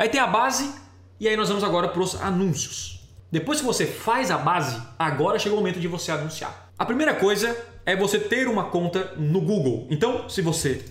Aí tem a base e aí nós vamos agora para os anúncios. Depois que você faz a base, agora chegou o momento de você anunciar. A primeira coisa é você ter uma conta no Google. Então, se você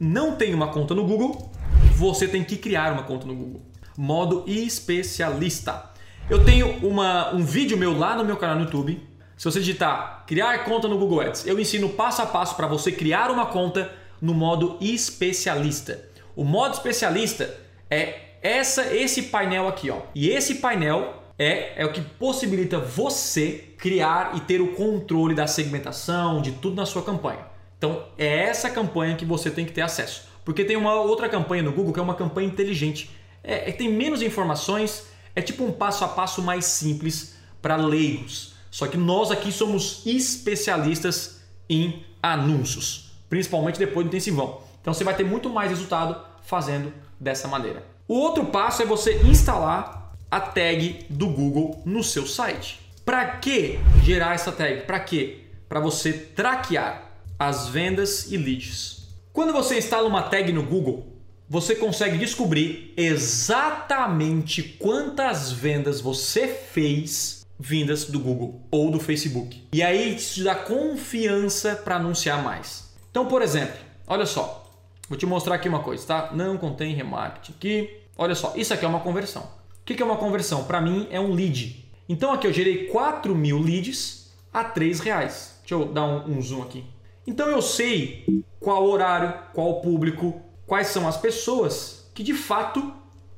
não tem uma conta no Google, você tem que criar uma conta no Google. Modo especialista. Eu tenho uma, um vídeo meu lá no meu canal no YouTube. Se você digitar criar conta no Google Ads, eu ensino passo a passo para você criar uma conta no modo especialista. O modo especialista é essa esse painel aqui, ó. E esse painel é, é o que possibilita você criar e ter o controle da segmentação, de tudo na sua campanha. Então é essa campanha que você tem que ter acesso. Porque tem uma outra campanha no Google que é uma campanha inteligente. É, é tem menos informações, é tipo um passo a passo mais simples para leigos. Só que nós aqui somos especialistas em anúncios, principalmente depois do intensivão. Então você vai ter muito mais resultado fazendo dessa maneira. O outro passo é você instalar a tag do Google no seu site. Para que gerar essa tag? Para quê? Para você traquear as vendas e leads. Quando você instala uma tag no Google, você consegue descobrir exatamente quantas vendas você fez vindas do Google ou do Facebook. E aí isso te dá confiança para anunciar mais. Então, por exemplo, olha só, vou te mostrar aqui uma coisa, tá? Não contém remarketing aqui. Olha só, isso aqui é uma conversão. O que é uma conversão? Para mim é um lead. Então aqui eu gerei 4 mil leads a 3 reais. Deixa eu dar um, um zoom aqui. Então eu sei qual horário, qual público, quais são as pessoas que de fato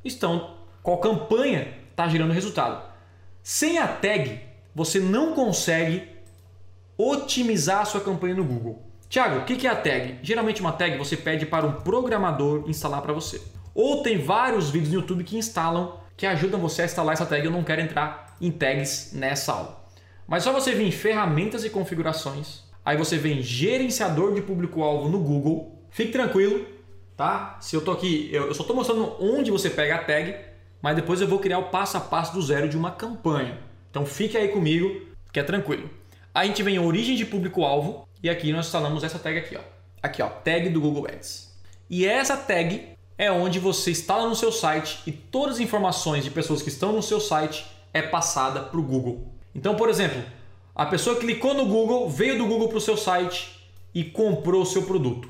estão, qual campanha está gerando resultado. Sem a tag, você não consegue otimizar a sua campanha no Google. Tiago, o que é a tag? Geralmente uma tag você pede para um programador instalar para você. Ou tem vários vídeos no YouTube que instalam, que ajudam você a instalar essa tag. Eu não quero entrar em tags nessa aula. Mas só você vir em ferramentas e configurações, Aí você vem gerenciador de público-alvo no Google. Fique tranquilo, tá? Se eu tô aqui, eu, só estou mostrando onde você pega a tag, mas depois eu vou criar o passo a passo do zero de uma campanha. Então fique aí comigo, que é tranquilo. A gente vem a origem de público-alvo e aqui nós instalamos essa tag aqui, ó. Aqui, ó, tag do Google Ads. E essa tag é onde você instala no seu site e todas as informações de pessoas que estão no seu site é passada para o Google. Então, por exemplo, a pessoa clicou no Google, veio do Google para o seu site e comprou o seu produto.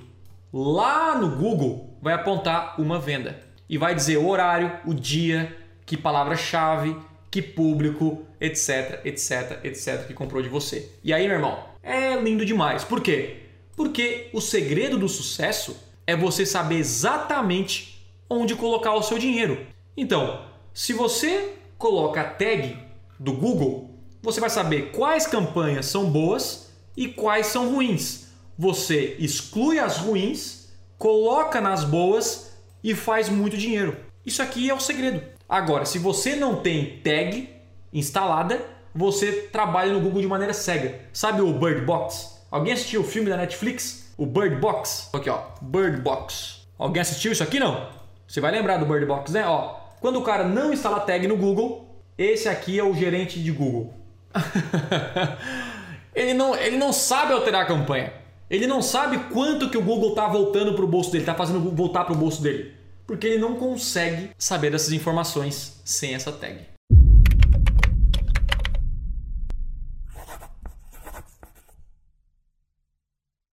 Lá no Google vai apontar uma venda e vai dizer o horário, o dia, que palavra-chave, que público, etc, etc, etc, que comprou de você. E aí, meu irmão, é lindo demais. Por quê? Porque o segredo do sucesso é você saber exatamente onde colocar o seu dinheiro. Então, se você coloca a tag do Google você vai saber quais campanhas são boas e quais são ruins. Você exclui as ruins, coloca nas boas e faz muito dinheiro. Isso aqui é o segredo. Agora, se você não tem tag instalada, você trabalha no Google de maneira cega. Sabe o Bird Box? Alguém assistiu o filme da Netflix? O Bird Box? Aqui, ó, Bird Box. Alguém assistiu isso aqui não? Você vai lembrar do Bird Box, né? Ó, quando o cara não instala tag no Google, esse aqui é o gerente de Google. ele, não, ele não sabe alterar a campanha. Ele não sabe quanto que o Google está voltando para o bolso dele, está fazendo voltar para o bolso dele. Porque ele não consegue saber dessas informações sem essa tag.